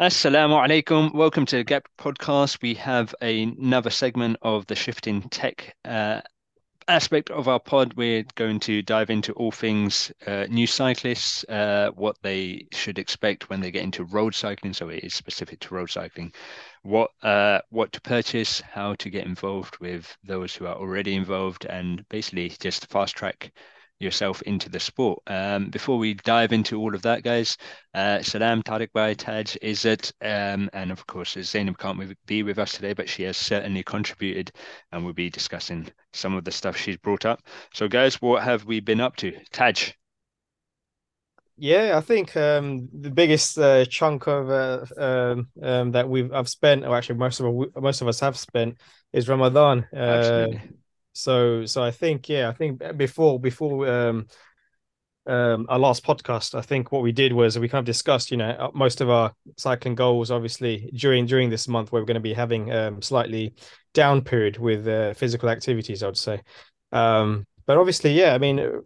Assalamu alaikum. Welcome to the Gap Podcast. We have another segment of the shifting tech uh, aspect of our pod. We're going to dive into all things uh, new cyclists, uh, what they should expect when they get into road cycling. So it is specific to road cycling. What uh, what to purchase, how to get involved with those who are already involved, and basically just fast track yourself into the sport. Um, before we dive into all of that, guys, uh, Salam, Tariq Bhai, Taj, Izzat, um, and of course, Zainab can't be with us today, but she has certainly contributed and we'll be discussing some of the stuff she's brought up. So, guys, what have we been up to? Taj. Yeah, I think um, the biggest uh, chunk of uh, um, um, that we've I've spent, or actually most of most of us have spent, is Ramadan. Uh, Absolutely so so I think yeah, I think before before um um our last podcast, I think what we did was we kind of discussed, you know, uh, most of our cycling goals obviously during during this month where we're going to be having um slightly down period with uh, physical activities, I would say. Um but obviously, yeah, I mean uh,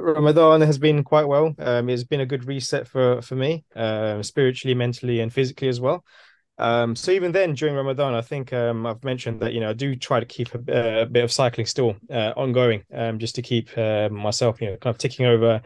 Ramadan has been quite well. Um, it's been a good reset for for me, uh, spiritually, mentally, and physically as well. Um, so even then, during Ramadan, I think um, I've mentioned that you know I do try to keep a, a bit of cycling still uh, ongoing, um, just to keep uh, myself you know kind of ticking over,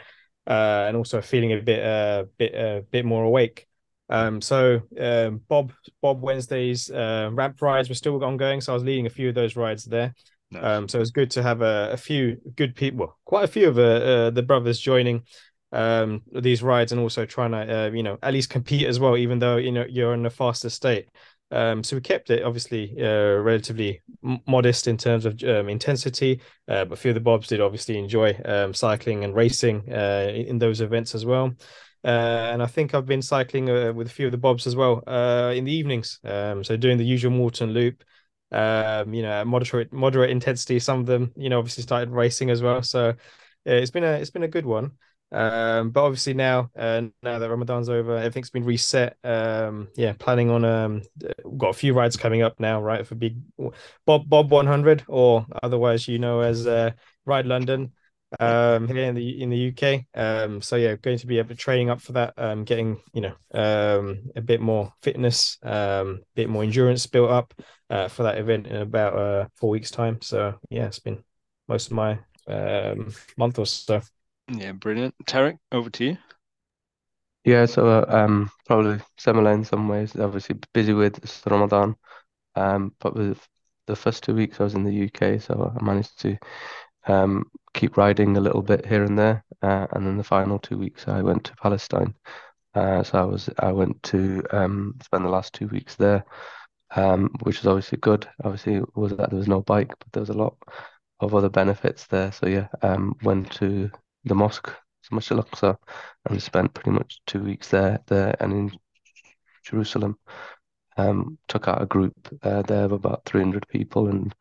uh, and also feeling a bit uh, bit a uh, bit more awake. Um, so um, Bob Bob Wednesdays uh, ramp rides were still ongoing, so I was leading a few of those rides there. Nice. Um, so it's good to have a, a few good people, well, quite a few of the brothers joining um, these rides and also trying to uh, you know at least compete as well, even though you know you're in a faster state. Um, so we kept it obviously uh, relatively m- modest in terms of um, intensity, uh, but a few of the bobs did obviously enjoy um, cycling and racing uh, in those events as well. Uh, and I think I've been cycling uh, with a few of the bobs as well uh, in the evenings. Um, so doing the usual Morton Loop, um, you know, moderate moderate intensity. Some of them, you know, obviously started racing as well. So it's been a it's been a good one. Um, but obviously now, uh, now that Ramadan's over, everything's been reset. Um, yeah, planning on um, got a few rides coming up now, right? For big Bob Bob 100, or otherwise you know as uh, Ride London, um, here in the in the UK. Um, so yeah, going to be training up for that. Um, getting you know um a bit more fitness, um, a bit more endurance built up uh, for that event in about uh four weeks time. So yeah, it's been most of my um month or so. Yeah, brilliant. Tarek, over to you. Yeah, so uh, um, probably similar in some ways. Obviously busy with Ramadan, um, but the first two weeks I was in the UK, so I managed to um keep riding a little bit here and there, uh, and then the final two weeks I went to Palestine. Uh, so I was I went to um spend the last two weeks there, um, which was obviously good. Obviously, was that there was no bike, but there was a lot of other benefits there. So yeah, um, went to the mosque, Masjid al-Aqsa, and spent pretty much two weeks there, there and in Jerusalem. Um, took out a group uh, there of about 300 people and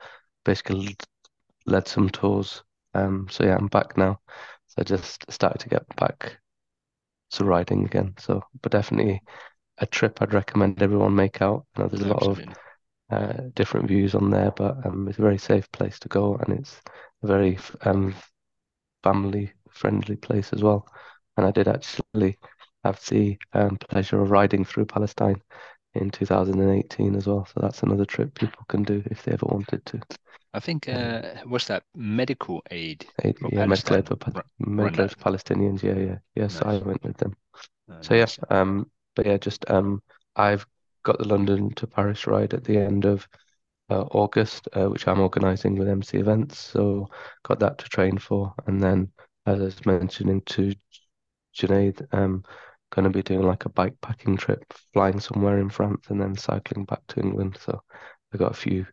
basically led some tours. Um, so yeah, I'm back now. So I just started to get back to riding again. So, but definitely a trip I'd recommend everyone make out. I know there's a lot of uh, different views on there, but um, it's a very safe place to go, and it's a very um, family friendly place as well. And I did actually have the um, pleasure of riding through Palestine in 2018 as well. So that's another trip people can do if they ever wanted to. I think uh, what's that medical aid? aid yeah, medical aid for, medical aid for Palestinians. Yeah, yeah, yes. Nice. I went with them. So nice. yeah, um, but yeah, just um, I've got the London to Paris ride at the end of uh, August, uh, which I'm organising with MC Events. So got that to train for, and then as I was mentioning to Junaid, um, going to be doing like a bike packing trip, flying somewhere in France, and then cycling back to England. So I got a few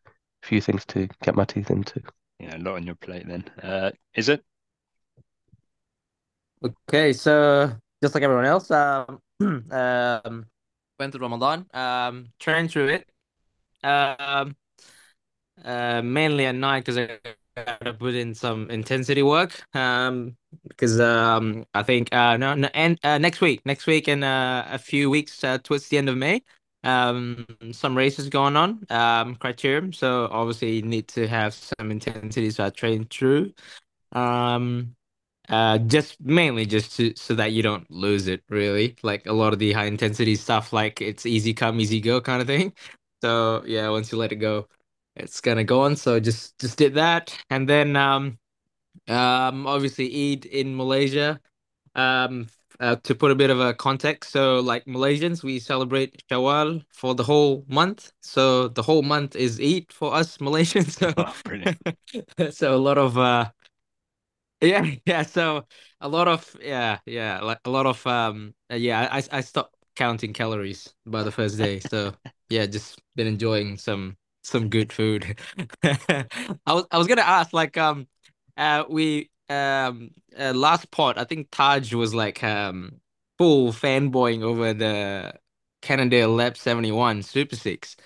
few things to get my teeth into. Yeah, a lot on your plate then. Uh, is it? Okay, so just like everyone else, um, um, went to Ramadan, um, trained through it, um, uh, mainly at night because I gotta put in some intensity work. Um, because um, I think uh, no, no, and uh, next week, next week, and uh, a few weeks uh, towards the end of May, um, some races going on, um, criterium. So obviously, you need to have some intensity so I train through. Um, uh, just mainly just to so that you don't lose it, really. Like a lot of the high intensity stuff, like it's easy come, easy go kind of thing. So yeah, once you let it go, it's gonna go on. So just just did that, and then um um obviously Eid in Malaysia. Um, uh, to put a bit of a context, so like Malaysians, we celebrate Shawwal for the whole month. So the whole month is Eid for us Malaysians. So, Oh, so a lot of uh, yeah, yeah. So a lot of yeah, yeah, like a lot of um, yeah. I I stopped counting calories by the first day. So yeah, just been enjoying some some good food. I was I was gonna ask like um, uh, we um uh, last pod, I think Taj was like um full fanboying over the Cannondale Lab 71 Super 6.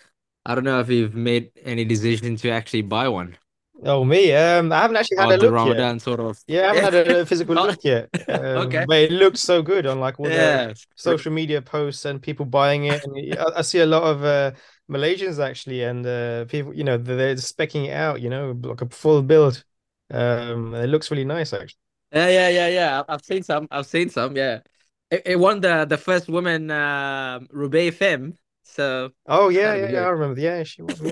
I don't know if you've made any decision to actually buy one. Oh me, um, I haven't actually had Or a the look Ramadan yet. sort of. Yeah, I haven't had a physical Oh, look yet. Um, okay. but it looks so good on like all the Yeah. social media posts and people buying it. And I, I see a lot of uh, Malaysians actually, and uh, people, you know, they're, they're specking it out. You know, like a full build. Um, and it looks really nice actually. Yeah, yeah, yeah, yeah. I've seen some. I've seen some. Yeah, it, it won the the first woman uh, Roubaix Femme. So Oh yeah, yeah, yeah. I remember. Yeah, she was. Yeah,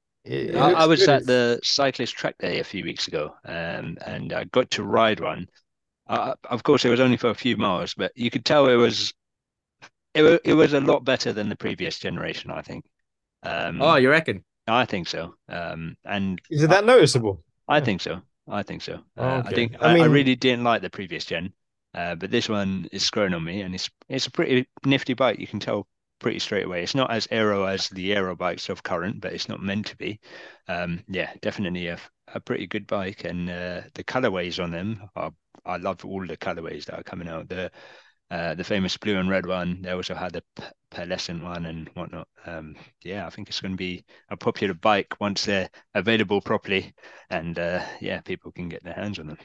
it, it I, I was good. at the cyclist track day a few weeks ago, um, and I got to ride one. Uh, of course, it was only for a few miles, but you could tell it was it, it was a lot better than the previous generation, I think. Um, Oh, you reckon? I think so. Um, and Is it I, that noticeable? I think so. I think so. Oh, Uh, I okay. think I I, I really didn't like the previous gen, uh, but this one is grown on me, and it's it's a pretty nifty bike. You can tell pretty straight away. It's not as aero as the aero bikes of current, but it's not meant to be. Um, yeah, definitely a, a pretty good bike, and uh, the colorways on them are. I love all the colorways that are coming out. The uh, the famous blue and red one. They also had the p- pearlescent one and whatnot. Um, yeah, I think it's going to be a popular bike once they're available properly, and uh, yeah, people can get their hands on them.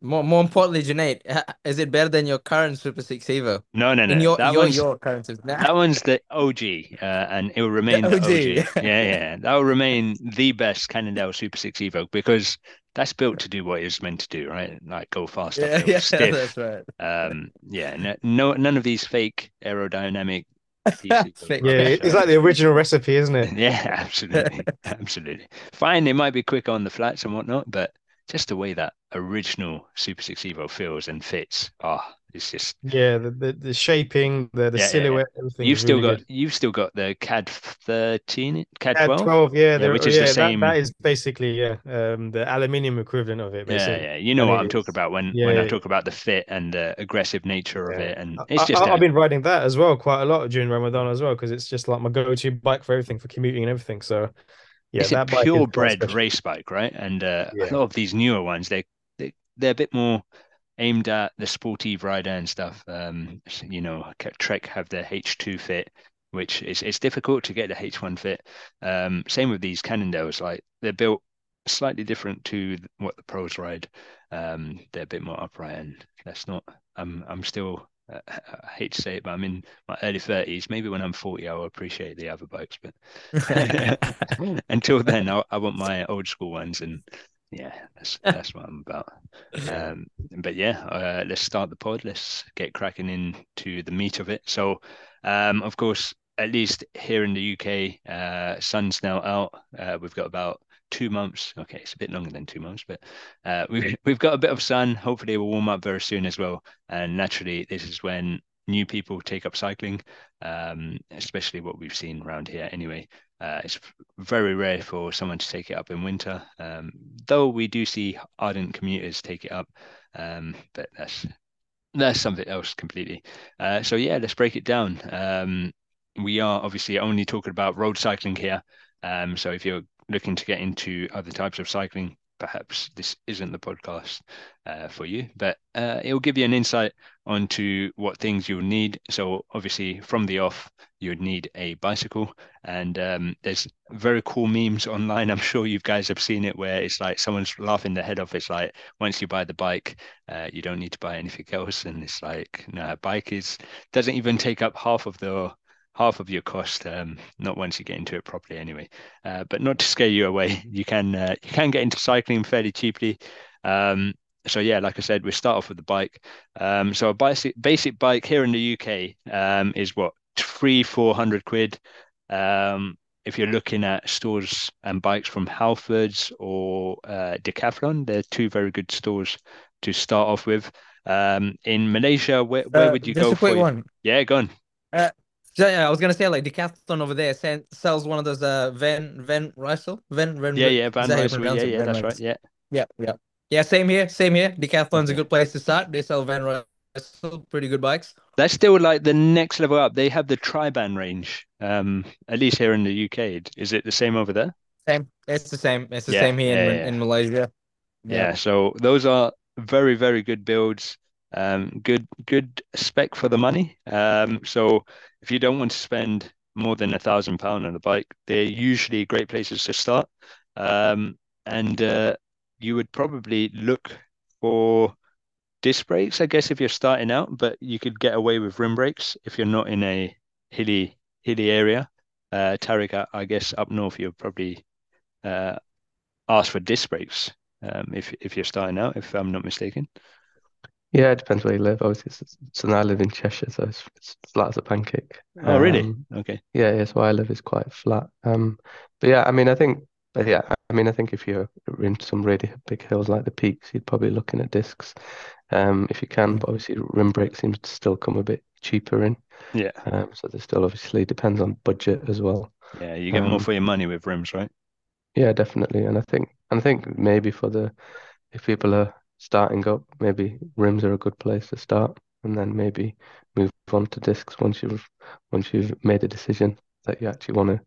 More more importantly, Junaid, is it better than your current Super 6 Evo? No, no, In no. your That your one's your current Super. Nah, that one's the OG, uh, and it will remain the OG. OG. Yeah, yeah, that will remain the best Cannondale Super Six Evo because that's built to do what it's meant to do, right? Like go fast Yeah, yeah, stiff. that's right. Um, yeah, no, no, none of these fake aerodynamic pieces of Fake. yeah, it's like the original recipe, isn't it? Yeah, absolutely, absolutely. Fine, it might be quick on the flats and whatnot, but just the way that original Super Six Evo feels and fits, ah, it's just Yeah, the the, the shaping, the the Yeah, yeah, yeah. silhouette, everything you've still really got good. you've still got the CAAD 13, CAAD At 12. 12, yeah, there, which is yeah, the that, same- that is basically yeah, um, the aluminium equivalent of it, Yeah, basically. yeah, you know And what I'm talking about when yeah, when I talk about the fit and the aggressive nature of Yeah. it, and it's just I, have been riding that as well quite a lot during Ramadan as well because it's just like my go-to bike for everything for commuting and everything. So yeah, it's a purebred race bike, right? And uh, Yeah. a lot of these newer ones, they, they they're a bit more aimed at the sporty rider and stuff. Um, you know, Trek have the H2 fit, which is it's difficult to get the H1 fit. Um, same with these Cannondales, like they're built slightly different to what the pros ride. Um, they're a bit more upright, and that's not. I'm I'm still. Uh, I hate to say it, but I'm in my early 30s. Maybe when I'm 40, I'll appreciate the other bikes, but until then, I, I want my old school ones, and yeah, that's that's what I'm about. Um, but yeah, uh, let's start the pod. Let's get cracking into the meat of it. So, um, of course, at least here in the UK, uh, sun's now out. Uh, we've got about two months. Okay, it's a bit longer than two months, but uh, we've we've got a bit of sun. Hopefully, it will warm up very soon as well. And naturally, this is when new people take up cycling, um, especially what we've seen around here. Anyway, uh, it's very rare for someone to take it up in winter, um, though we do see ardent commuters take it up. Um, but that's that's something else completely. Uh, so yeah, let's break it down. Um, we are obviously only talking about road cycling here. Um, so if you're looking to get into other types of cycling, perhaps this isn't the podcast uh, for you, but uh, it will give you an insight onto what things you'll need. So obviously from the off, you would need a bicycle and um, there's very cool memes online. I'm sure you guys have seen it where it's like someone's laughing their head off. It's like once you buy the bike, uh, you don't need to buy anything else. And it's like, no, bike is doesn't even take up half of the half of your cost. Um, not once you get into it properly, anyway. Uh, but not to scare you away, you can uh, you can get into cycling fairly cheaply. Um, so yeah, like I said, we start off with the bike. Um, so a basic basic bike here in the UK um, is what three four hundred quid. Um, if you're looking at stores and bikes from Halfords or uh, Decathlon, they're two very good stores to start off with. Um, in Malaysia, where, where Uh, would you just go a quick for? one. Yeah, go on. Uh, so, yeah, I was gonna say like Decathlon over there sells one of those uh Van Van Rysel Van Van Yeah, yeah, Van that how you Rysel. Yeah, yeah, Van that's right. Yeah, Yeah, yeah, yeah. Same here, same here. Decathlon's a good place to start. They sell Van Rysel, pretty good bikes. that's still like the next level up. They have the Triban range. Um, at least here in the UK, is it the same over there? Same. It's the same. It's the Yeah, same here yeah, in, yeah. in Malaysia. Yeah, so those are very, very good builds. Um, good, good spec for the money. Um, so if you don't want to spend more than a thousand pound on a bike, they're usually great places to start. Um, and uh, you would probably look for disc brakes, I guess, if you're starting out, but you could get away with rim brakes if you're not in a hilly, hilly area. Uh, Tariq, I, I guess up north you'll probably uh, ask for disc brakes um, if if you're starting out, if I'm not mistaken. Yeah, it depends where you live. Obviously, it's- so now I live in Cheshire, so it's, it's flat as a pancake. Oh, really? Um, Okay. yeah, yeah. So where I live is quite flat. Um, but yeah, I mean, I think, but yeah, I mean, I think if you're in some really big hills like the peaks, you'd probably be looking at discs, um, if you can. But obviously, rim brake seems to still come a bit cheaper in. Yeah. Um, so there's still obviously depends on budget as well. Yeah. You get more Um, for your money with rims, right? Yeah, definitely. And I think, and I think maybe for the, if people are starting up, maybe rims are a good place to start, and then maybe move on to discs once you've once you've made a decision that you actually want to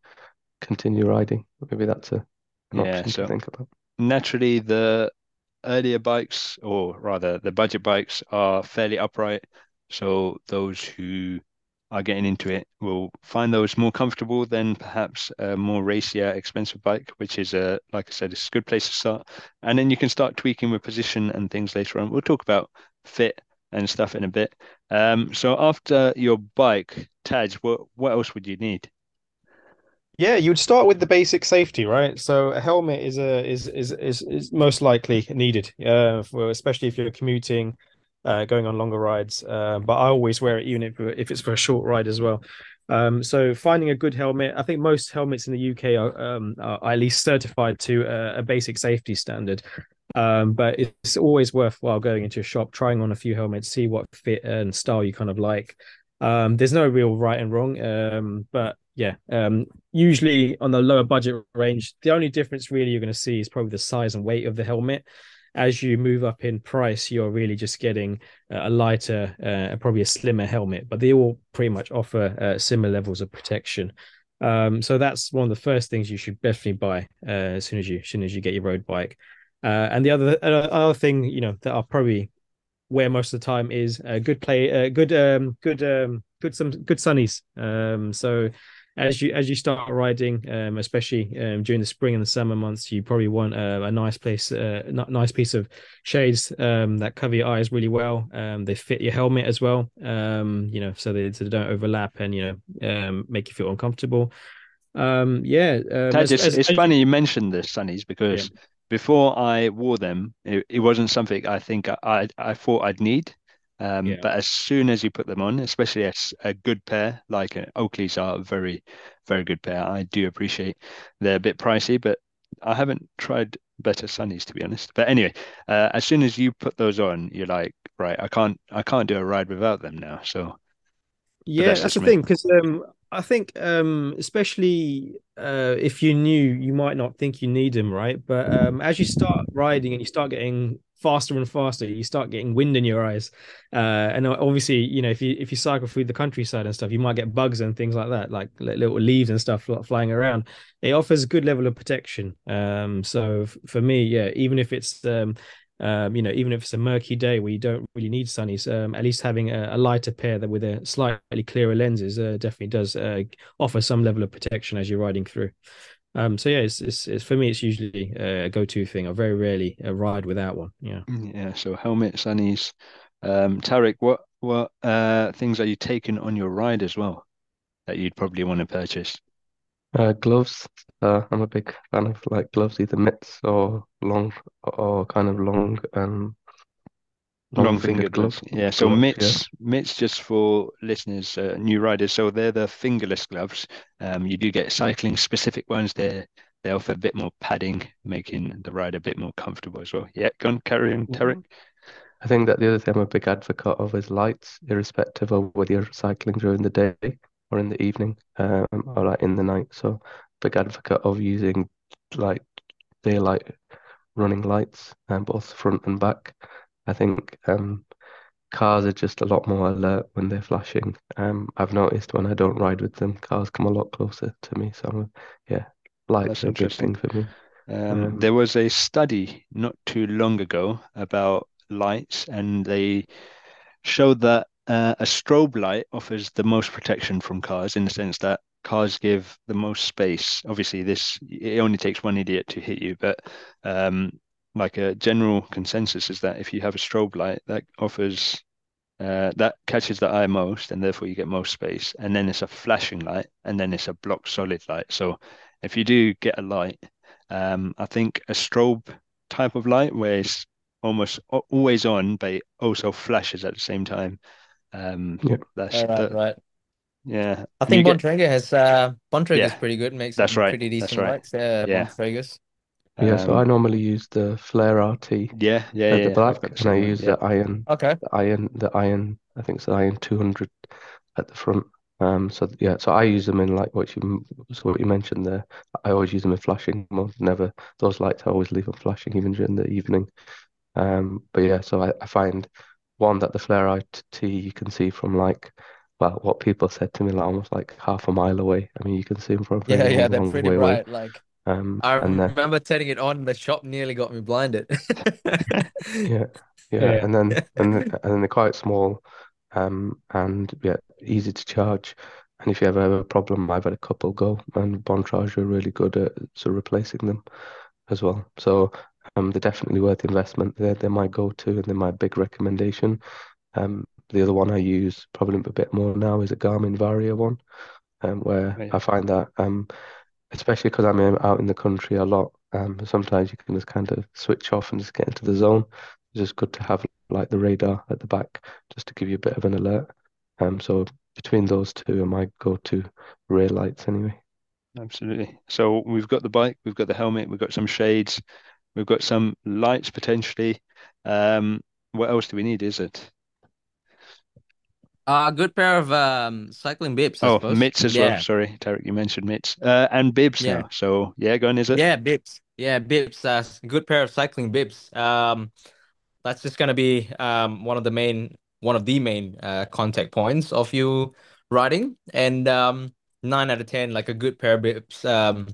continue riding. Maybe that's a an Yeah, option so- to think about. Naturally, the earlier bikes, or rather the budget bikes, are fairly upright. So those who are getting into it will find those more comfortable than perhaps a more racier, expensive bike, which is a, like I said, it's a good place to start. And then you can start tweaking with position and things later on. We'll talk about fit and stuff in a bit. Um, so after your bike, Taj, what what else would you need? Yeah, you would start with the basic safety, right? So a helmet is a is is is, is most likely needed, uh, for especially if you're commuting, uh, going on longer rides. Uh, but I always wear it even if if it's for a short ride as well. Um, so finding a good helmet, I think most helmets in the UK are, um, are at least certified to a, a basic safety standard. Um, but it's always worthwhile going into a shop, trying on a few helmets, see what fit and style you kind of like. Um, there's no real right and wrong, um, but yeah, um, usually on the lower budget range, the only difference really you're going to see is probably the size and weight of the helmet. As you move up in price, you're really just getting a lighter uh, probably a slimmer helmet, but they all pretty much offer uh, similar levels of protection. Um, so that's one of the first things you should definitely buy uh, as soon as you as soon as you get your road bike. Uh, and the other uh, other thing, you know, that I'll probably wear most of the time is a good play, uh, good um, good um, good some good sunnies. Um, so as you as you start riding, um, especially um, during the spring and the summer months, you probably want a, a nice place, uh, a nice piece of shades um, that cover your eyes really well. Um, they fit your helmet as well, um, you know, so they, so they don't overlap and you know um, make you feel uncomfortable. Um, yeah, as- it's, as- it's as- funny you mentioned the sunnies because before I wore them, it, it wasn't something I think I, I, I thought I'd need. Um, Yeah. But as soon as you put them on, especially as a good pair, like uh, Oakley's are a very, very good pair. I do appreciate they're a bit pricey, but I haven't tried better sunnies to be honest. But anyway, uh, as soon as you put those on, you're like, right, I can't, I can't do a ride without them now. So Yeah, that's that's the me. thing because um, I think um, especially uh, if you're new, you might not think you need them, right? But um, as you start riding and you start getting faster and faster, you start getting wind in your eyes, uh, and obviously, you know, if you if you cycle through the countryside and stuff, you might get bugs and things like that, like little leaves and stuff flying around. It offers a good level of protection. Um, so f- for me, yeah, even if it's um, um, you know, even if it's a murky day where you don't really need sunnies, um, at least having a, a lighter pair that with a slightly clearer lenses uh, definitely does uh, offer some level of protection as you're riding through. Um, so yeah, it's, it's, it's for me, it's usually a go-to thing. I very rarely uh, ride without one. Yeah. Yeah, so helmet, sunnies. Um, Tarek, what what uh things are you taking on your ride as well that you'd probably want to purchase? Uh, gloves. Uh, I'm a big fan of like gloves, either mitts or long or kind of long um long, long fingered gloves. Yeah. So gloves, mitts, yeah. mitts, just for listeners, uh, new riders. So they're the fingerless gloves. Um, you do get cycling specific ones. They they offer a bit more padding, making the ride a bit more comfortable as well. Yeah. Go on, carry on, Tarek. I think that the other thing I'm a big advocate of is lights, irrespective of whether you're cycling during the day or in the evening, um, or like in the night. So, big advocate of using like daylight running lights, um, both front and back. I think um, cars are just a lot more alert when they're flashing. Um, I've noticed when I don't ride with them, cars come a lot closer to me. So, yeah, lights are a good thing for me. Um, um, there was a study not too long ago about lights, and they showed that uh, a strobe light offers the most protection from cars in the sense that cars give the most space. Obviously, this it only takes one idiot to hit you, but um, like a general consensus is that if you have a strobe light, that offers uh, that catches the eye most, and therefore you get most space. And then it's a flashing light, and then it's a block solid light. So if you do get a light, um, I think a strobe type of light where it's almost always on, but also flashes at the same time. Um, yeah. that's right, the, right. Yeah, I think Bontrager get... has uh, Bontrager yeah, is pretty good. Makes that's right. pretty decent that's right. lights. Yeah, yeah. Bontrager's. Yeah, so I um, normally use the Flare RT. Yeah, yeah, yeah. The black, and I use yeah. the Ion. Okay. The Ion, the Ion. I think it's the Ion 200 at the front. Um, so yeah, so I use them in like what you so what you mentioned there. I always use them in flashing mode. Never those lights. I always leave them flashing even during the evening. Um, but yeah, so I, I find one that the flare RT you can see from like well, what people said to me like almost like half a mile away. I mean, you can see them from yeah, yeah, they're pretty bright. Away. Like um, I remember then, turning it on. The shop nearly got me blinded. yeah, yeah, yeah, and then and then, and then they're quite small, um, and yeah, easy to charge. And if you ever have a problem, I've had a couple go, and Bontrager are really good at sort of replacing them as well. So um, they're definitely worth the investment. They're, they're my go-to and they're my big recommendation. Um, the other one I use probably a bit more now is a Garmin Varia one, um, where right. I find that, um, especially because I'm out in the country a lot, um, sometimes you can just kind of switch off and just get into the zone. It's just good to have like the radar at the back just to give you a bit of an alert. Um, so between those two are my go-to rear lights anyway. Absolutely. So we've got the bike, we've got the helmet, we've got some shades, we've got some lights potentially. Um, what else do we need? Is it? A good pair of um, cycling bibs. I oh, suppose. mitts as yeah. well. Sorry, Tarek, you mentioned mitts uh, and bibs yeah. now. So yeah, go on. Is it? Yeah, bibs. Yeah, bibs. Uh, good pair of cycling bibs. Um, that's just gonna be um one of the main one of the main uh, contact points of you riding, and um nine out of ten, like a good pair of bibs. Um,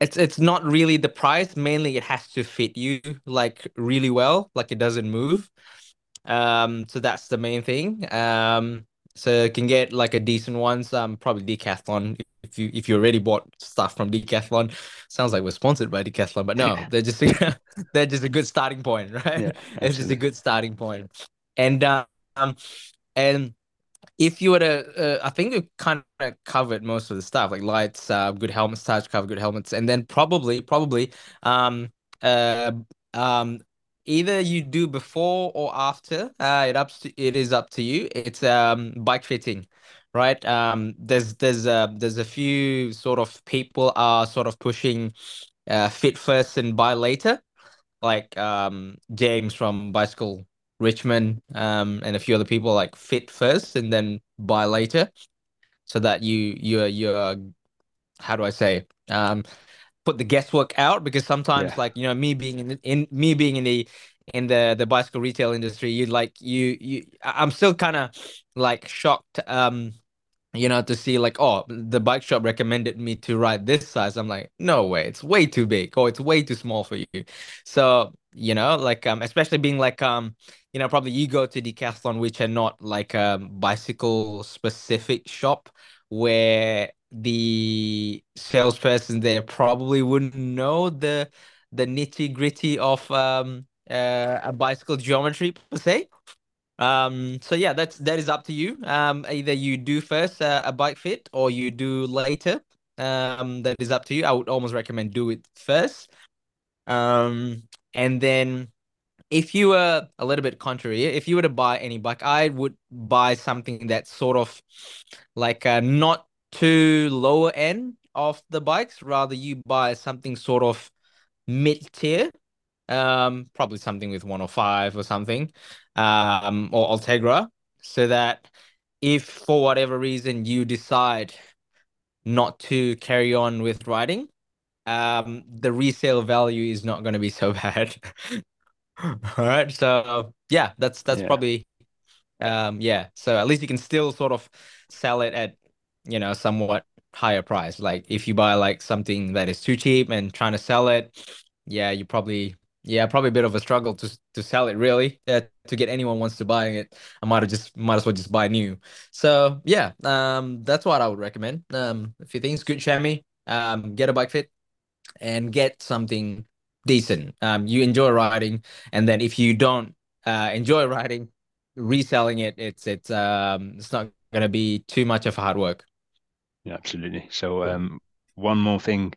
it's it's not really the price. Mainly, it has to fit you like really well, like it doesn't move. Um, so that's the main thing. Um, so you can get like a decent ones. Um, probably Decathlon. If you if you already bought stuff from Decathlon, sounds like we're sponsored by Decathlon, but no, they're just they're just a good starting point, right? Yeah, it's just a good starting point. And um, and if you were to, uh, I think we kind of covered most of the stuff, like lights, uh, good helmets, touch cover, good helmets, and then probably, probably, um, uh, um, either you do before or after. Uh, it up to it is up to you. It's um bike fitting, right? Um, there's there's uh there's a few sort of people are sort of pushing, uh, fit first and buy later, like um James from Bicycle Richmond, um, and a few other people like fit first and then buy later, so that you you're you're how do I say um put the guesswork out because sometimes yeah. like you know me being in, in me being in the in the the bicycle retail industry you like you you i'm still kind of like shocked um you know, to see like, oh, the bike shop recommended me to ride this size. I'm like, no way, it's way too big or it's way too small for you. So, you know, like um, especially being like um, you know, probably you go to Decathlon, which are not like a bicycle specific shop where the salesperson there probably wouldn't know the the nitty gritty of um uh, a bicycle geometry per se. Um, so yeah, that's that is up to you. Um, either you do first uh, a bike fit or you do later. Um, that is up to you. I would almost recommend do it first. Um, and then if you were a little bit contrary, if you were to buy any bike, I would buy something that's sort of like uh, not too lower end of the bikes. Rather, you buy something sort of mid tier, um, probably something with 105 or something, um, or Ultegra, so that if for whatever reason you decide not to carry on with riding, um, the resale value is not going to be so bad. All right. So yeah, that's that's yeah. probably um yeah. So at least you can still sort of sell it at you know somewhat higher price. Like if you buy like something that is too cheap and trying to sell it, yeah, you probably yeah probably a bit of a struggle to to sell it really uh, to get anyone wants to buy it. I might have just might as well just buy new. So yeah, um that's what I would recommend. Um if you think it's good chamois, um get a bike fit and get something decent. Um, you enjoy riding, and then if you don't uh, enjoy riding, reselling it, it's it's um it's not gonna be too much of a hard work. Yeah, absolutely. So um, one more thing,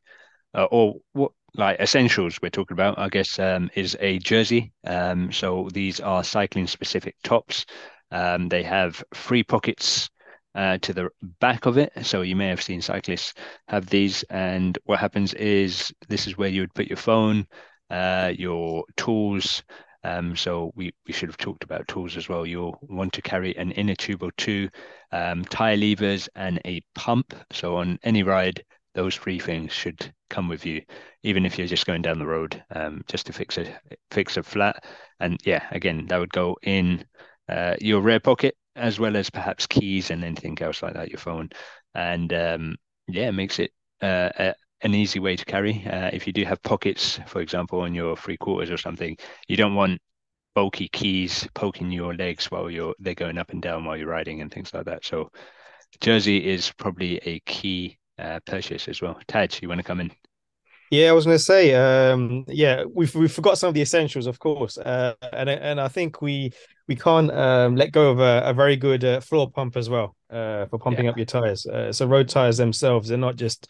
uh, or what like essentials we're talking about, I guess, um, is a jersey. Um, so these are cycling specific tops. Um, they have free pockets uh, to the back of it. So you may have seen cyclists have these. And what happens is this is where you would put your phone, uh, your tools. Um, so we, we should have talked about tools as well. You'll want to carry an inner tube or two, um, tire levers, and a pump. So on any ride, those three things should come with you, even if you're just going down the road, um, just to fix a fix a flat. And yeah, again, that would go in uh, your rear pocket as well as perhaps keys and anything else like that, your phone. And um, yeah, makes it uh, an easy way to carry. Uh, if you do have pockets, for example, on your three quarters or something, you don't want bulky keys poking your legs while you're they're going up and down while you're riding and things like that. So jersey is probably a key uh, purchase as well. Taj, you want to come in? Yeah, I was going to say, um, yeah, we've we forgot some of the essentials, of course, uh, and and I think we we can't um, let go of a, a very good uh, floor pump as well uh, for pumping yeah. up your tires. Uh, so road tires themselves, they're not just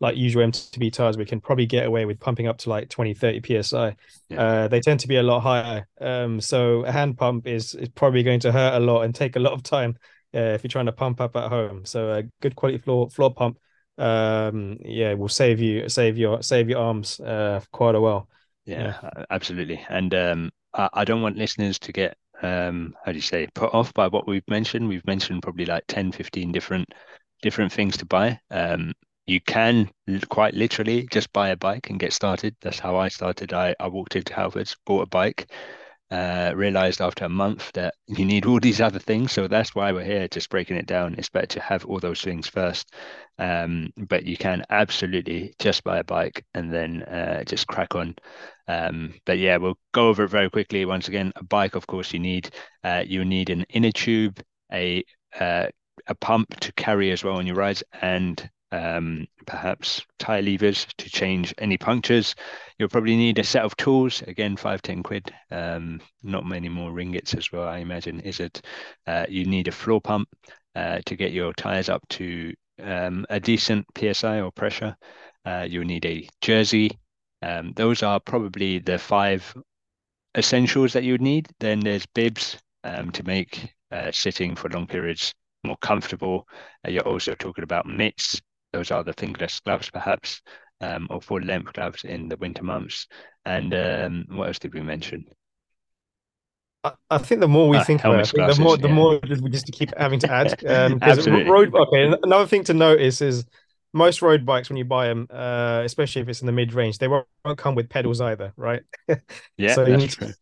like usual MTB tires. We can probably get away with pumping up to like 20, 30 psi. Yeah. Uh, they tend to be a lot higher. Um, so a hand pump is is probably going to hurt a lot and take a lot of time uh, if you're trying to pump up at home. So a good quality floor floor pump um yeah will save you save your save your arms uh quite a while yeah, yeah. absolutely and um I, I, don't want listeners to get um how do you say put off by what we've mentioned we've mentioned probably like 10 15 different different things to buy um you can quite literally just buy a bike and get started that's how i started i i walked into halfords bought a bike uh, realized after a month that you need all these other things. So that's why we're here, just breaking it down. It's better to have all those things first. Um, but you can absolutely just buy a bike and then uh, just crack on. Um, but yeah, we'll go over it very quickly. Once again, a bike, of course, you need uh, you need an inner tube, a uh, a pump to carry as well on your rides, and um, perhaps tire levers to change any punctures. You'll probably need a set of tools, again, five, 10 quid, um, not many more ringgits as well, I imagine, is it? Uh, you need a floor pump uh, to get your tires up to um, a decent PSI or pressure. Uh, you'll need a jersey. Um, those are probably the five essentials that you would need. Then there's bibs um, to make uh, sitting for long periods more comfortable. Uh, you're also talking about mitts those are the fingerless gloves, perhaps, um, or full length gloves in the winter months. And um, what else did we mention? I, I think the more we uh, think about it, the more the yeah. more we just keep having to add. Um, Absolutely. Road, okay, another thing to notice is most road bikes when you buy them, uh, especially if it's in the mid range, they won't, won't come with pedals either, right? yeah, so that's true.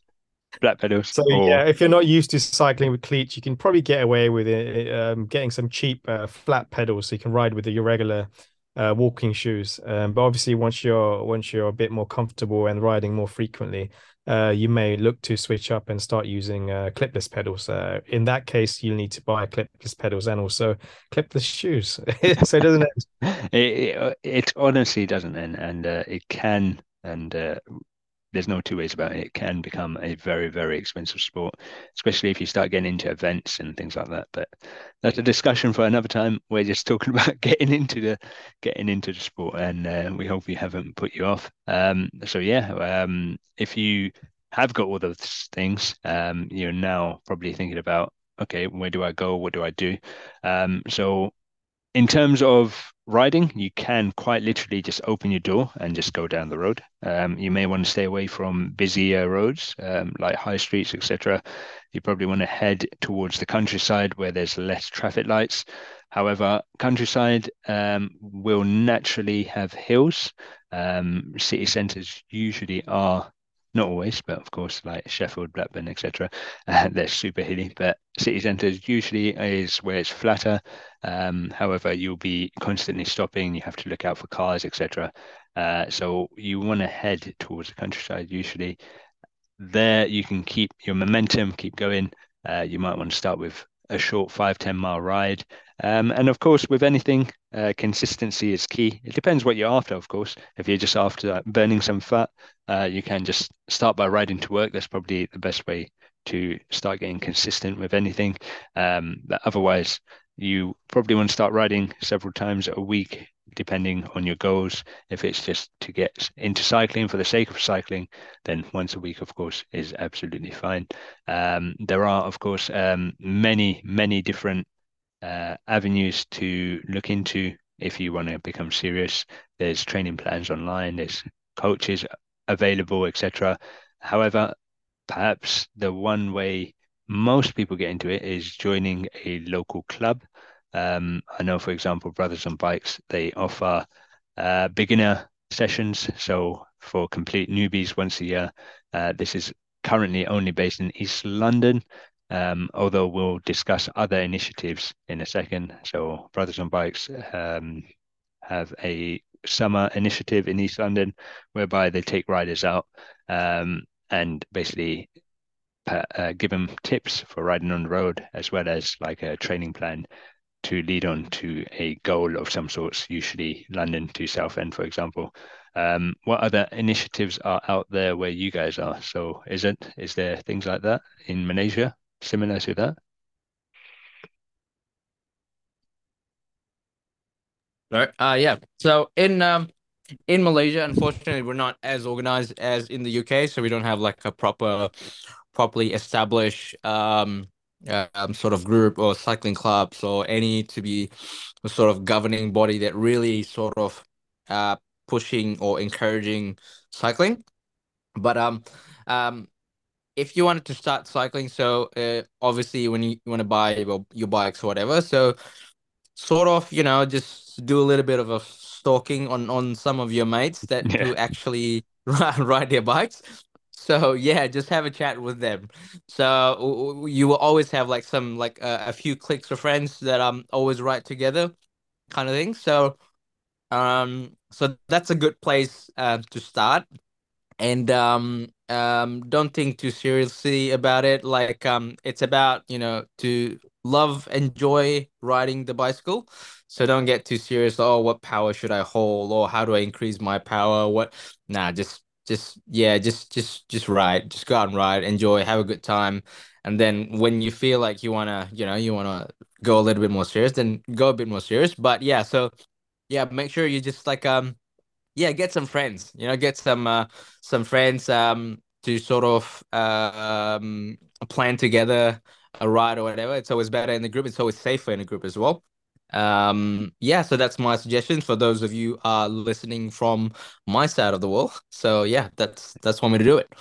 Black pedals. So or... yeah, if you're not used to cycling with cleats, you can probably get away with it, um, getting some cheap uh, flat pedals so you can ride with your regular uh, walking shoes. Um, but obviously, once you're once you're a bit more comfortable and riding more frequently, uh, you may look to switch up and start using uh, clipless pedals. Uh, in that case, you'll need to buy clipless pedals and also clipless shoes. so it doesn't end. It, it, it honestly doesn't end, and uh, it can and uh, there's no two ways about it. It can become a very, very expensive sport, especially if you start getting into events and things like that. But that's a discussion for another time. We're just talking about getting into the getting into the sport, and uh, we hope we haven't put you off. Um, so yeah, um, if you have got all those things, um, you're now probably thinking about, okay, where do I go? What do I do? Um, so in terms of riding, you can quite literally just open your door and just go down the road. Um, you may want to stay away from busier roads um, like high streets, etc. You probably want to head towards the countryside where there's less traffic lights. However, countryside um, will naturally have hills. Um, city centres usually are not always, but of course, like Sheffield, Blackburn, etc., uh, they're super hilly. But city centres usually is where it's flatter. Um, however, you'll be constantly stopping. You have to look out for cars, etc. Uh, so you want to head towards the countryside. Usually, there you can keep your momentum, keep going. Uh, you might want to start with a short five ten mile ride. Um, and of course, with anything, uh, consistency is key. It depends what you're after, of course. If you're just after burning some fat, uh, you can just start by riding to work. That's probably the best way to start getting consistent with anything. Um, but otherwise, you probably want to start riding several times a week, depending on your goals. If it's just to get into cycling for the sake of cycling, then once a week, of course, is absolutely fine. Um, there are, of course, um, many, many different uh, avenues to look into if you want to become serious. There's training plans online, there's coaches available, etc. However, perhaps the one way most people get into it is joining a local club. Um, I know, for example, Brothers on Bikes, they offer uh, beginner sessions. So for complete newbies once a year, uh, this is currently only based in East London, um, although we'll discuss other initiatives in a second. So Brothers on Bikes um, have a summer initiative in East London whereby they take riders out um, and basically uh, give them tips for riding on the road as well as like a training plan to lead on to a goal of some sorts, usually London to Southend, for example. Um, what other initiatives are out there where you guys are? So is it is there things like that in Malaysia similar to that? Right. Uh yeah. So in um in Malaysia, unfortunately, we're not as organized as in the UK, so we don't have like a proper properly established um, um, sort of group or cycling clubs or any to be a sort of governing body that really sort of uh, pushing or encouraging cycling. But um, um, if you wanted to start cycling, so uh, obviously when you, you want to buy your, your bikes or whatever, so sort of you know just do a little bit of a stalking on on some of your mates that yeah. do actually ride their bikes so yeah, just have a chat with them. So you will always have like some like uh, a few cliques of friends that um always write together, kind of thing. So um so that's a good place uh, to start, and um um don't think too seriously about it. Like um it's about you know to love enjoy riding the bicycle. So don't get too serious. Oh, what power should I hold? Or how do I increase my power? What? Nah, just just yeah just just just ride just go out and ride enjoy have a good time and then when you feel like you want to you know you want to go a little bit more serious then go a bit more serious but yeah so yeah make sure you just like um yeah get some friends you know get some uh some friends um to sort of uh, um plan together a ride or whatever. It's always better in the group. It's always safer in a group as well. Um yeah so that's my suggestion for those of you are listening from my side of the world. So yeah that's that's one way to do it.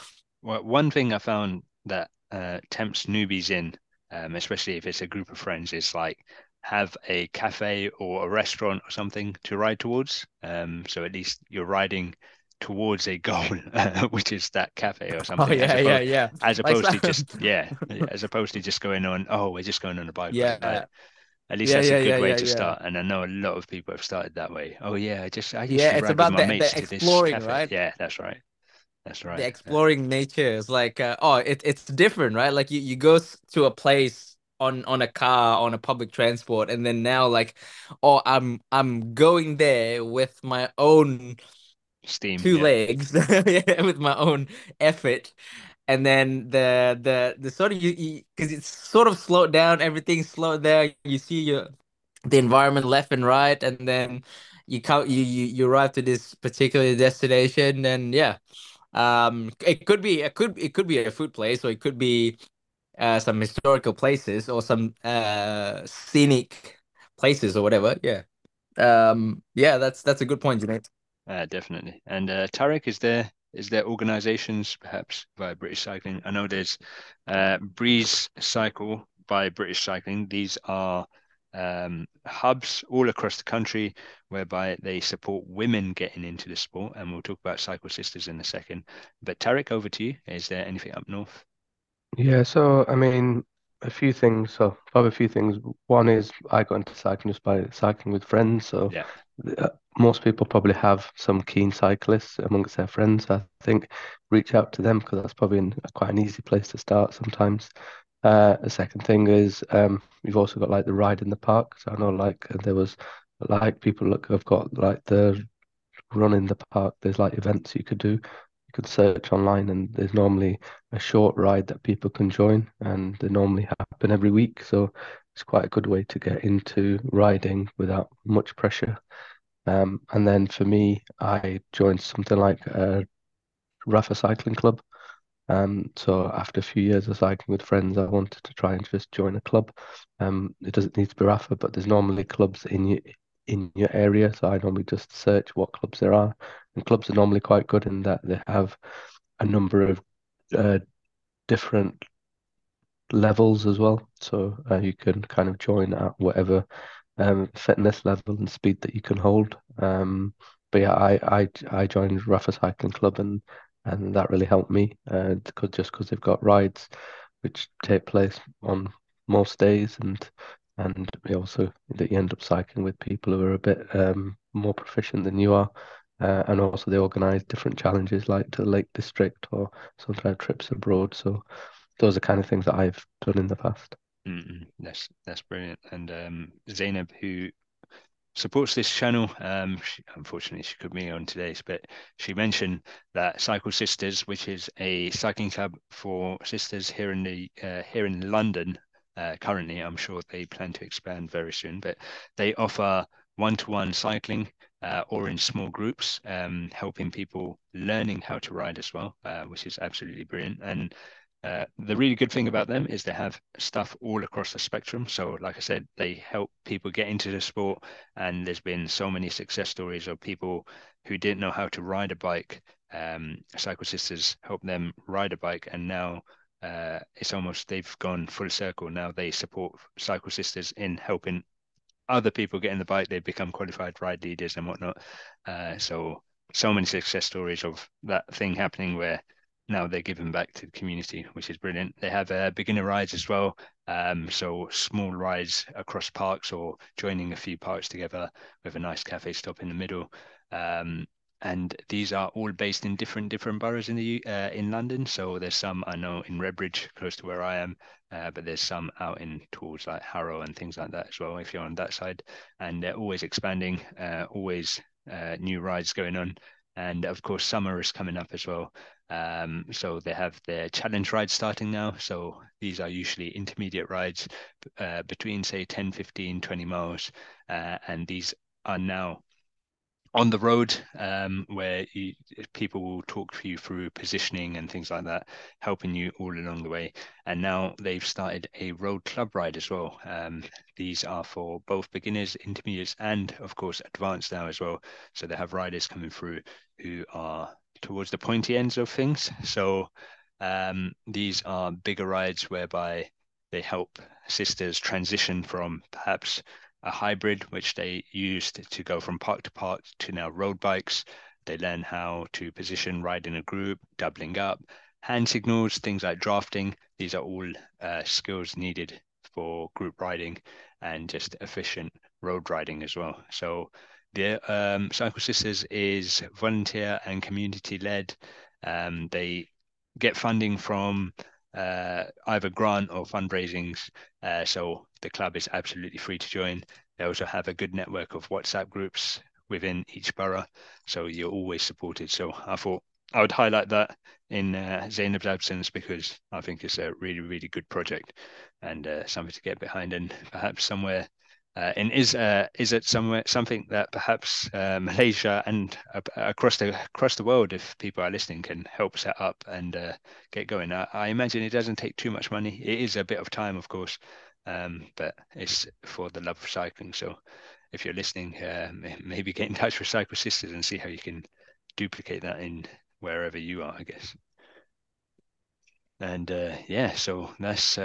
Well one thing i found that uh tempts newbies in um especially if it's a group of friends is like have a cafe or a restaurant or something to ride towards um so at least you're riding towards a goal, which is that cafe or oh, something. Oh yeah, opposed, yeah, yeah. As opposed like to just yeah, as opposed to just going on. Oh, we're just going on a bike. Yeah, like, at least yeah, that's yeah, a good yeah, way to start. And I know a lot of people have started that way. Oh yeah, I just I used yeah, to it's about the, the exploring, right? Yeah, that's right. That's right. The exploring nature is like uh, oh, it, it's different, right? Like you, you go to a place on on a car on a public transport, and then now like oh, I'm I'm going there with my own steam two legs with my own effort. And then the the the sort of you because it's sort of slowed down everything's slowed there. You see your the environment left and right and then you come you, you you arrive to this particular destination and yeah. Um, it could be it could it could be a food place, or it could be uh, some historical places, or some uh, scenic places, or whatever. Yeah. Um, yeah, that's that's a good point, Junaid. Uh, definitely. And uh, Tarek, is there is there organisations perhaps via British Cycling? I know there's uh, Breeze Cycle by British Cycling. These are um, hubs all across the country whereby they support women getting into the sport. And we'll talk about Cycle Sisters in a second. But Tarek, over to you. Is there anything up north? Yeah, so I mean, a few things. So probably a few things. One is I got into cycling just by cycling with friends. So yeah. Uh, most people probably have some keen cyclists amongst their friends. I think reach out to them because that's probably quite an easy place to start sometimes. Uh, the second thing is um, you've also got like the ride in the park. So I know like there was like people look have got like the run in the park. There's like events you could do. Could search online and there's normally a short ride that people can join and they normally happen every week. So it's quite a good way to get into riding without much pressure. Um, and then for me, I joined something like a Rapha Cycling Club. Um, so after a few years of cycling with friends, I wanted to try and just join a club. Um, it doesn't need to be Rapha, but there's normally clubs in in your area. So I normally just search what clubs there are, and clubs are normally quite good in that they have a number of uh, different levels as well. So uh, you can kind of join at whatever um, fitness level and speed that you can hold. Um, but yeah, I I I joined Rapha Cycling Club and and that really helped me uh, because just because they've got rides which take place on most days and and also that you end up cycling with people who are a bit um, more proficient than you are. Uh, and also they organise different challenges like to the Lake District or sometimes trips abroad. So those are kind of things that I've done in the past. Mm-mm. That's that's brilliant. And um, Zainab, who supports this channel, um, she, unfortunately she could be on today's, but she mentioned that Cycle Sisters, which is a cycling club for sisters here in the uh, here in London. Uh, currently, I'm sure they plan to expand very soon, but they offer one-to-one cycling uh, or in small groups, um, helping people learning how to ride as well, uh, which is absolutely brilliant. And uh, the really good thing about them is they have stuff all across the spectrum. So, like I said, they help people get into the sport, and there's been so many success stories of people who didn't know how to ride a bike. Um, Cycle Sisters help them ride a bike, and now uh, it's almost they've gone full circle. Now they support Cycle Sisters in helping other people get in the bike. They become qualified ride leaders and whatnot. Uh, so, so many success stories of that thing happening where now they're giving back to the community, which is brilliant. They have uh, beginner rides as well, um, so small rides across parks or joining a few parks together with a nice cafe stop in the middle. Um, and these are all based in different different boroughs in the uh, in London. So there's some I know in Redbridge, close to where I am, uh, but there's some out in towards like Harrow and things like that as well. If you're on that side, and they're always expanding, uh, always uh, new rides going on, and of course summer is coming up as well. Um, so they have their challenge rides starting now. So these are usually intermediate rides uh, between say 10, 15, 20 miles. Uh, and these are now on the road um, where you, people will talk to you through positioning and things like that, helping you all along the way. And now they've started a road club ride as well. Um, these are for both beginners, intermediates, and of course advanced now as well. So they have riders coming through who are towards the pointy ends of things. So um, these are bigger rides whereby they help sisters transition from perhaps a hybrid, which they used to go from park to park to now road bikes. They learn how to position, ride in a group, doubling up, hand signals, things like drafting. These are all uh, skills needed for group riding and just efficient road riding as well. So the um, Cycle Sisters is volunteer and community led. Um, they get funding from uh, either grant or fundraisings. Uh, so the club is absolutely free to join. They also have a good network of WhatsApp groups within each borough, so you're always supported. So I thought I would highlight that in uh, Zainab's absence because I think it's a really, really good project and uh, something to get behind and perhaps somewhere Uh, and is uh, is it somewhere something that perhaps uh, Malaysia and across the across the world, if people are listening, can help set up and uh, get going? I, I, imagine it doesn't take too much money. It is a bit of time, of course, um, but it's for the love of cycling. So, if you're listening, uh, maybe get in touch with Cycle Sisters and see how you can duplicate that in wherever you are, I guess. And yeah, so that's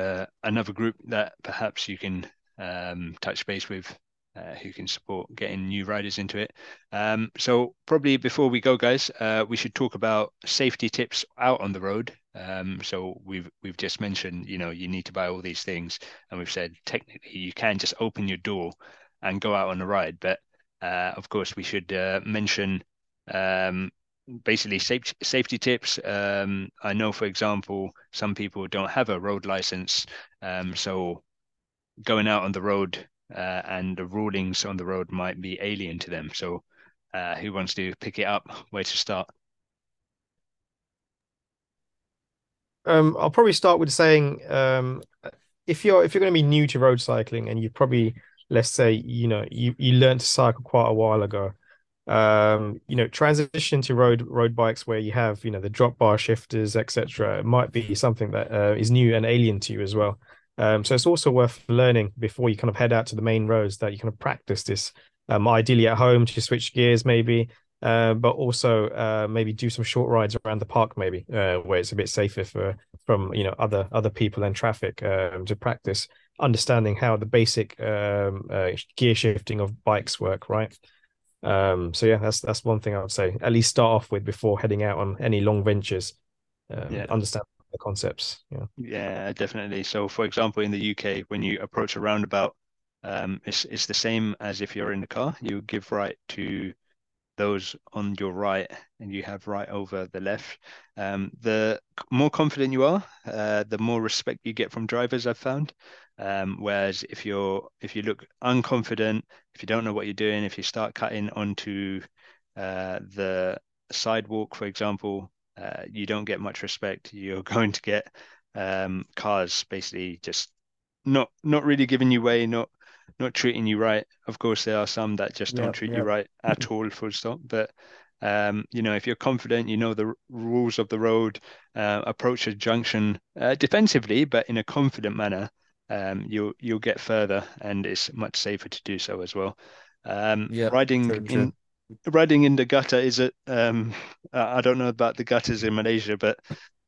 another group that perhaps you can um, touch base with uh, who can support getting new riders into it. Um, so probably before we go, guys, uh, we should talk about safety tips out on the road. Um, so we've we've just mentioned, you know, you need to buy all these things, and we've said technically you can just open your door and go out on a ride, but uh, of course we should uh, mention um, basically safety safety tips. Um, I know, for example, some people don't have a road license, um, so going out on the road uh, and the rulings on the road might be alien to them. So, uh, who wants to pick it up? Where to start? Um, I'll probably start with saying um, if you're if you're going to be new to road cycling and you probably let's say you know you you learned to cycle quite a while ago um you know transition to road road bikes where you have you know the drop bar shifters etc might be something that uh, is new and alien to you as well. Um, so it's also worth learning before you kind of head out to the main roads that you kind of practice this, um, ideally at home to switch gears maybe, uh, but also uh, maybe do some short rides around the park maybe uh, where it's a bit safer for from you know other other people and traffic um, to practice understanding how the basic um, uh, gear shifting of bikes work, right? Um, so yeah, that's that's one thing I would say. At least start off with before heading out on any long ventures. Um, yeah. Understand the concepts. Yeah. Yeah, definitely. So, for example, in the UK, when you approach a roundabout, um, it's it's the same as if you're in the car. You give right to those on your right, and you have right over the left. Um, the more confident you are, uh, the more respect you get from drivers. I've found. Um, whereas if you're if you look unconfident, if you don't know what you're doing, if you start cutting onto uh, the sidewalk, for example, uh, you don't get much respect. You're going to get um, cars basically just not not really giving you way, not not treating you right. Of course, there are some that just don't treat you right at all, full stop. But um, you know, if you're confident, you know the r- rules of the road, uh, approach a junction uh, defensively, but in a confident manner, um, you'll you'll get further, and it's much safer to do so as well. Um, riding in riding in the gutter is it? Um, I don't know about the gutters in Malaysia, but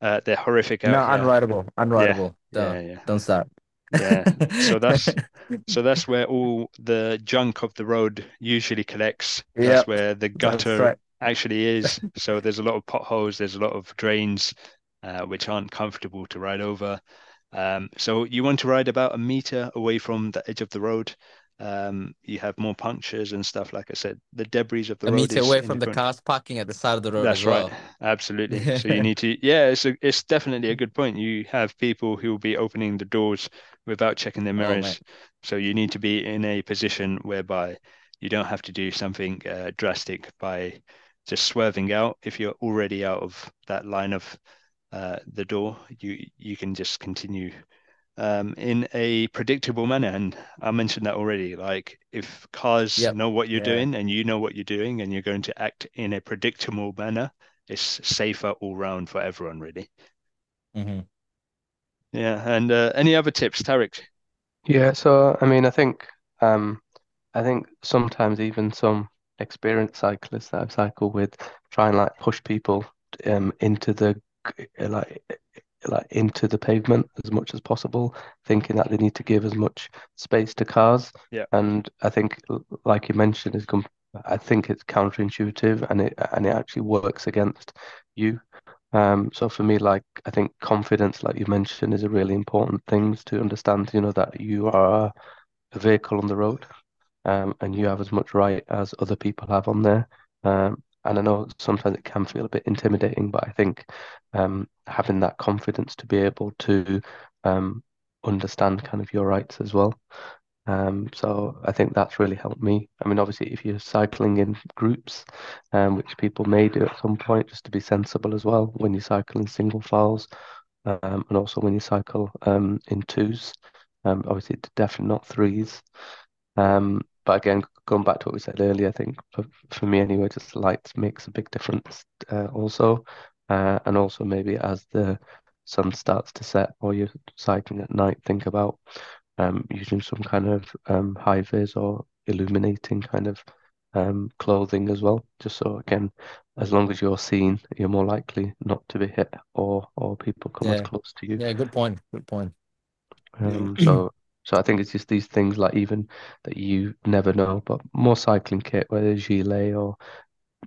uh, they're horrific. no, unrideable, unrideable. Yeah, don't, yeah, yeah. don't start. Yeah, so that's so that's where all the junk of the road usually collects. That's yep. where the gutter right. actually is. so there's a lot of potholes. There's a lot of drains, uh, which aren't comfortable to ride over. Um, so you want to ride about a meter away from the edge of the road um, you have more punctures and stuff. Like I said, the debris of the a road meter away from the, cars parking at the side of the road. That's right, absolutely. so you need to, yeah, it's a, it's definitely a good point. You have people who will be opening the doors without checking their oh, mirrors, oh, so you need to be in a position whereby you don't have to do something uh, drastic by just swerving out if you're already out of that line of uh, the door. You you can just continue um, in a predictable manner. And I mentioned that already. Like if cars yep. know what you're yeah. doing and you know what you're doing and you're going to act in a predictable manner, it's safer all round for everyone, really. Mm-hmm. Yeah. And uh, any other tips, Tarek? Yeah. So, I mean, I think, um, I think sometimes even some experienced cyclists that I've cycled with try and like push people um, into the like like into the pavement as much as possible, thinking that they need to give as much space to cars. Yeah. And I think, like you mentioned, is I think it's counterintuitive and it and it actually works against you. Um, so for me, like I think confidence, like you mentioned, is a really important thing to understand. You know that you are a vehicle on the road, um, and you have as much right as other people have on there. Um, and I know sometimes it can feel a bit intimidating, but I think um, having that confidence to be able to um, understand kind of your rights as well. Um, so I think that's really helped me. I mean, obviously, if you're cycling in groups, um, which people may do at some point, just to be sensible as well when you cycle in single files, um, and also when you cycle um, in twos. Um, obviously, definitely not threes. Um, but again, going back to what we said earlier, I think for, for me anyway, just light makes a big difference uh, also. Uh, and also maybe as the sun starts to set or you're cycling at night, think about um, using some kind of um, high vis or illuminating kind of um, clothing as well. Just so again, as long as you're seen, you're more likely not to be hit or or people come yeah. as close to you. Yeah, good point. Good point. Um, so so I think it's just these things like even that you never know, but more cycling kit, whether it's gilet or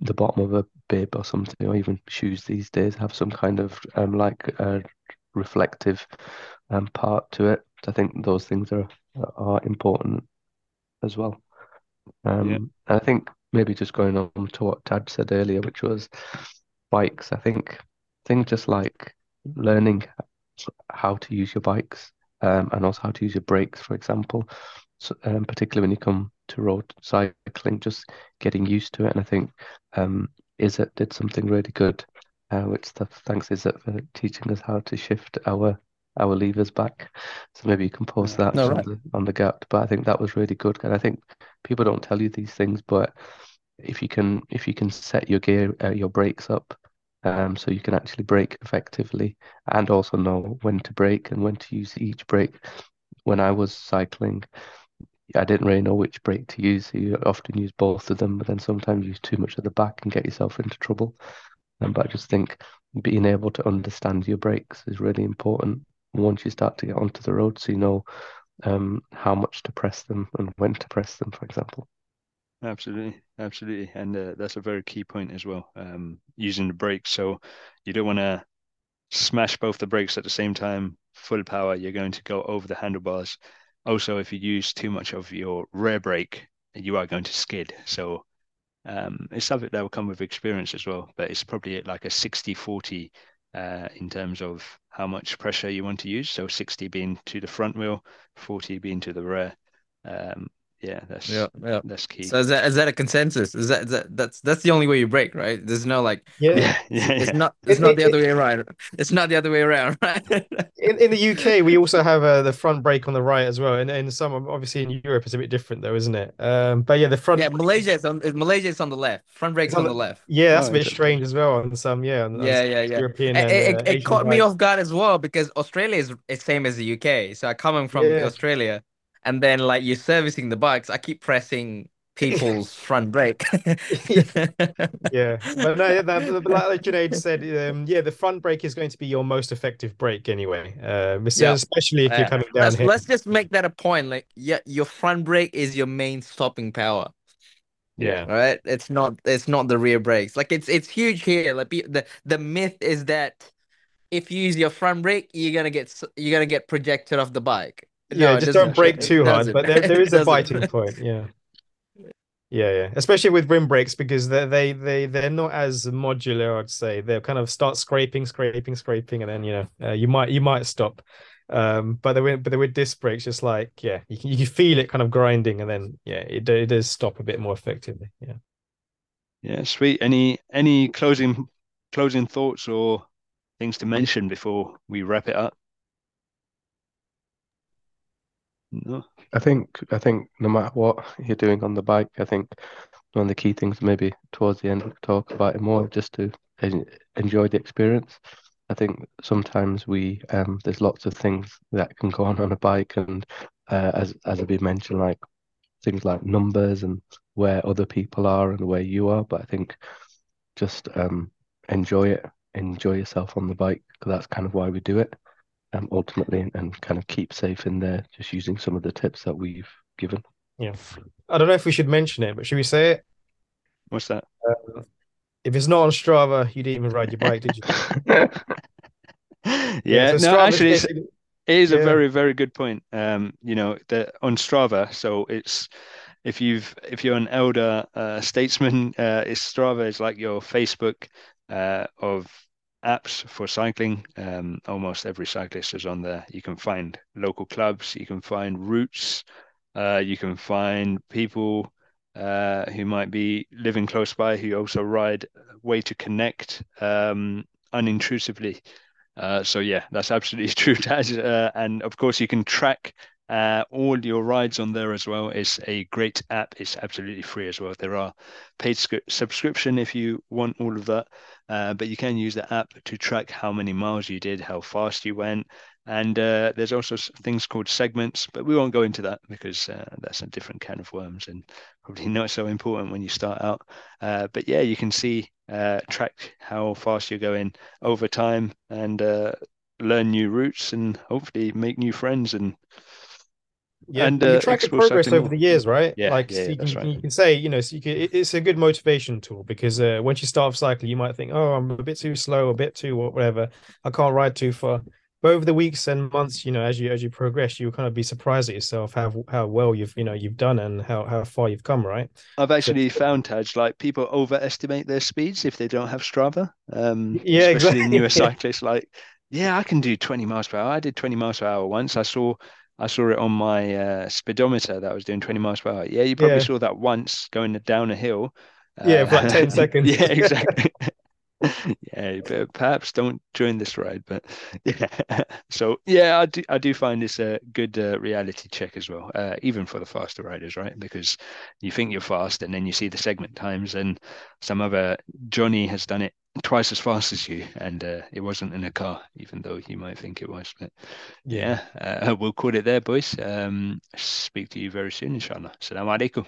the bottom of a bib or something, or even shoes these days have some kind of um like a reflective um part to it. I think those things are are important as well. Um, yeah. I think maybe just going on to what Tad said earlier, which was bikes. I think things just like learning how to use your bikes um, and also how to use your brakes, for example. So, um, particularly when you come to road cycling, just getting used to it. And I think um, Izzat did something really good, uh, which the, thanks Izzat for teaching us how to shift our our levers back. So maybe you can post that no, right. on, the, on the GAPP. But I think that was really good. And I think people don't tell you these things, but if you can if you can set your gear uh, your brakes up um, so you can actually brake effectively and also know when to brake and when to use each brake. When I was cycling, I didn't really know which brake to use. So you often use both of them, but then sometimes use too much at the back and get yourself into trouble. Um, but I just think being able to understand your brakes is really important once you start to get onto the road, so you know um, how much to press them and when to press them, for example. Absolutely, absolutely, and uh, that's a very key point as well. Um, using the brakes, so you don't want to smash both the brakes at the same time, full power. You're going to go over the handlebars. Also, if you use too much of your rear brake, you are going to skid. So um, it's something that will come with experience as well. But it's probably like a 60-40 uh, in terms of how much pressure you want to use. So 60 being to the front wheel, 40 being to the rear. Um, yeah, that's yeah, yeah. that's key. So is that is that a consensus? Is that, is that that's that's the only way you break right? There's no like yeah, yeah, yeah it's not it's it, not it, the other way around. It's not the other way around, right? in in the UK, we also have uh, the front brake on the right as well, and in some obviously in Europe it's a bit different though, isn't it? Um, but yeah, the front. Yeah, Malaysia is on Malaysia is on the left. Front brake's on, on the, left. Yeah, that's oh, a bit strange as well on some. Yeah, on, yeah, yeah, yeah. European. It, and, uh, it, caught me off guard as well because Australia is, is same as the UK. So coming from yeah. Australia and then like you're servicing the bikes, I keep pressing people's front brake. yeah, but no, that, like Junaid said, um, yeah, the front brake is going to be your most effective brake anyway. Uh, yeah. especially if you're coming down. Let's, let's, just make that a point. Like, yeah, your front brake is your main stopping power. Yeah. Right. It's not. It's not the rear brakes. Like it's it's huge here. Like the the myth is that if you use your front brake, you're gonna get you're gonna get projected off the bike yeah, no, just don't brake too hard. But there, there is a biting point. Yeah. Yeah, yeah. Especially with rim brakes because they they they they're not as modular. I'd say they kind of start scraping, scraping, scraping, and then you know uh, you might you might stop. Um, but the but the with disc brakes, just like yeah, you can you can feel it kind of grinding, and then yeah, it it does stop a bit more effectively. Yeah. Yeah, sweet. Any any closing closing thoughts or things to mention before we wrap it up? No. I think I think no matter what you're doing on the bike, I think one of the key things maybe towards the end talk about it more just to enjoy the experience. I think sometimes we um, there's lots of things that can go on on a bike, and uh, as as I've been mentioned, like things like numbers and where other people are and where you are. But I think just um, enjoy it, enjoy yourself on the bike because that's kind of why we do it um, ultimately and kind of keep safe in there, just using some of the tips that we've given. Yeah. I don't know if we should mention it, but should we say it? What's that? Uh, if it's not on Strava, you didn't even ride your bike, did you? yeah, yeah so no, actually, it's, it is yeah. a very, very good point. Um, you know, that on Strava, so it's if you've if you're an elder uh, statesman, uh, it's Strava is like your Facebook uh, of apps for cycling. Um, almost every cyclist is on there. You can find local clubs, you can find routes, uh, you can find people uh, who might be living close by who also ride way to connect um, unintrusively. Uh, so yeah, that's absolutely true, Taz. Uh, and of course, you can track Uh, all your rides on there as well. It's a great app. It's absolutely free as well. There are paid subscription if you want all of that, uh, but you can use the app to track how many miles you did, how fast you went, and uh, there's also things called segments, but we won't go into that because uh, that's a different can of worms and probably not so important when you start out. Uh, but yeah, you can see uh, track how fast you're going over time and learn new routes and hopefully make new friends and yeah, and you uh, track your progress over the years, right? Yeah, like yeah, so you, can, right. you, can, say, you know, so you can, it's a good motivation tool because uh, once you start off cycling, you might think, oh, I'm a bit too slow, a bit too whatever, I can't ride too far. But over the weeks and months, you know, as you as you progress, you'll kind of be surprised at yourself how how well you've you know you've done and how how far you've come, right? I've actually so, found Taj like people overestimate their speeds if they don't have Strava. Um, yeah, especially exactly. newer cyclists, like yeah, I can do 20 miles per hour. I did 20 miles per hour once. I saw I saw it on my uh, speedometer that I was doing 20 miles per hour. Yeah, you probably yeah. saw that once going down a hill. Yeah, uh, for like 10 seconds. yeah, exactly. yeah, but perhaps don't join this ride. But yeah, so yeah, I do I do find this a good uh, reality check as well, uh, even for the faster riders, right? Because you think you're fast, and then you see the segment times, and some other Johnny has done it twice as fast as you, and uh, it wasn't in a car, even though you might think it was. But yeah, uh, we'll call it there, boys. Um, speak to you very soon, inshallah. Assalamu alaikum.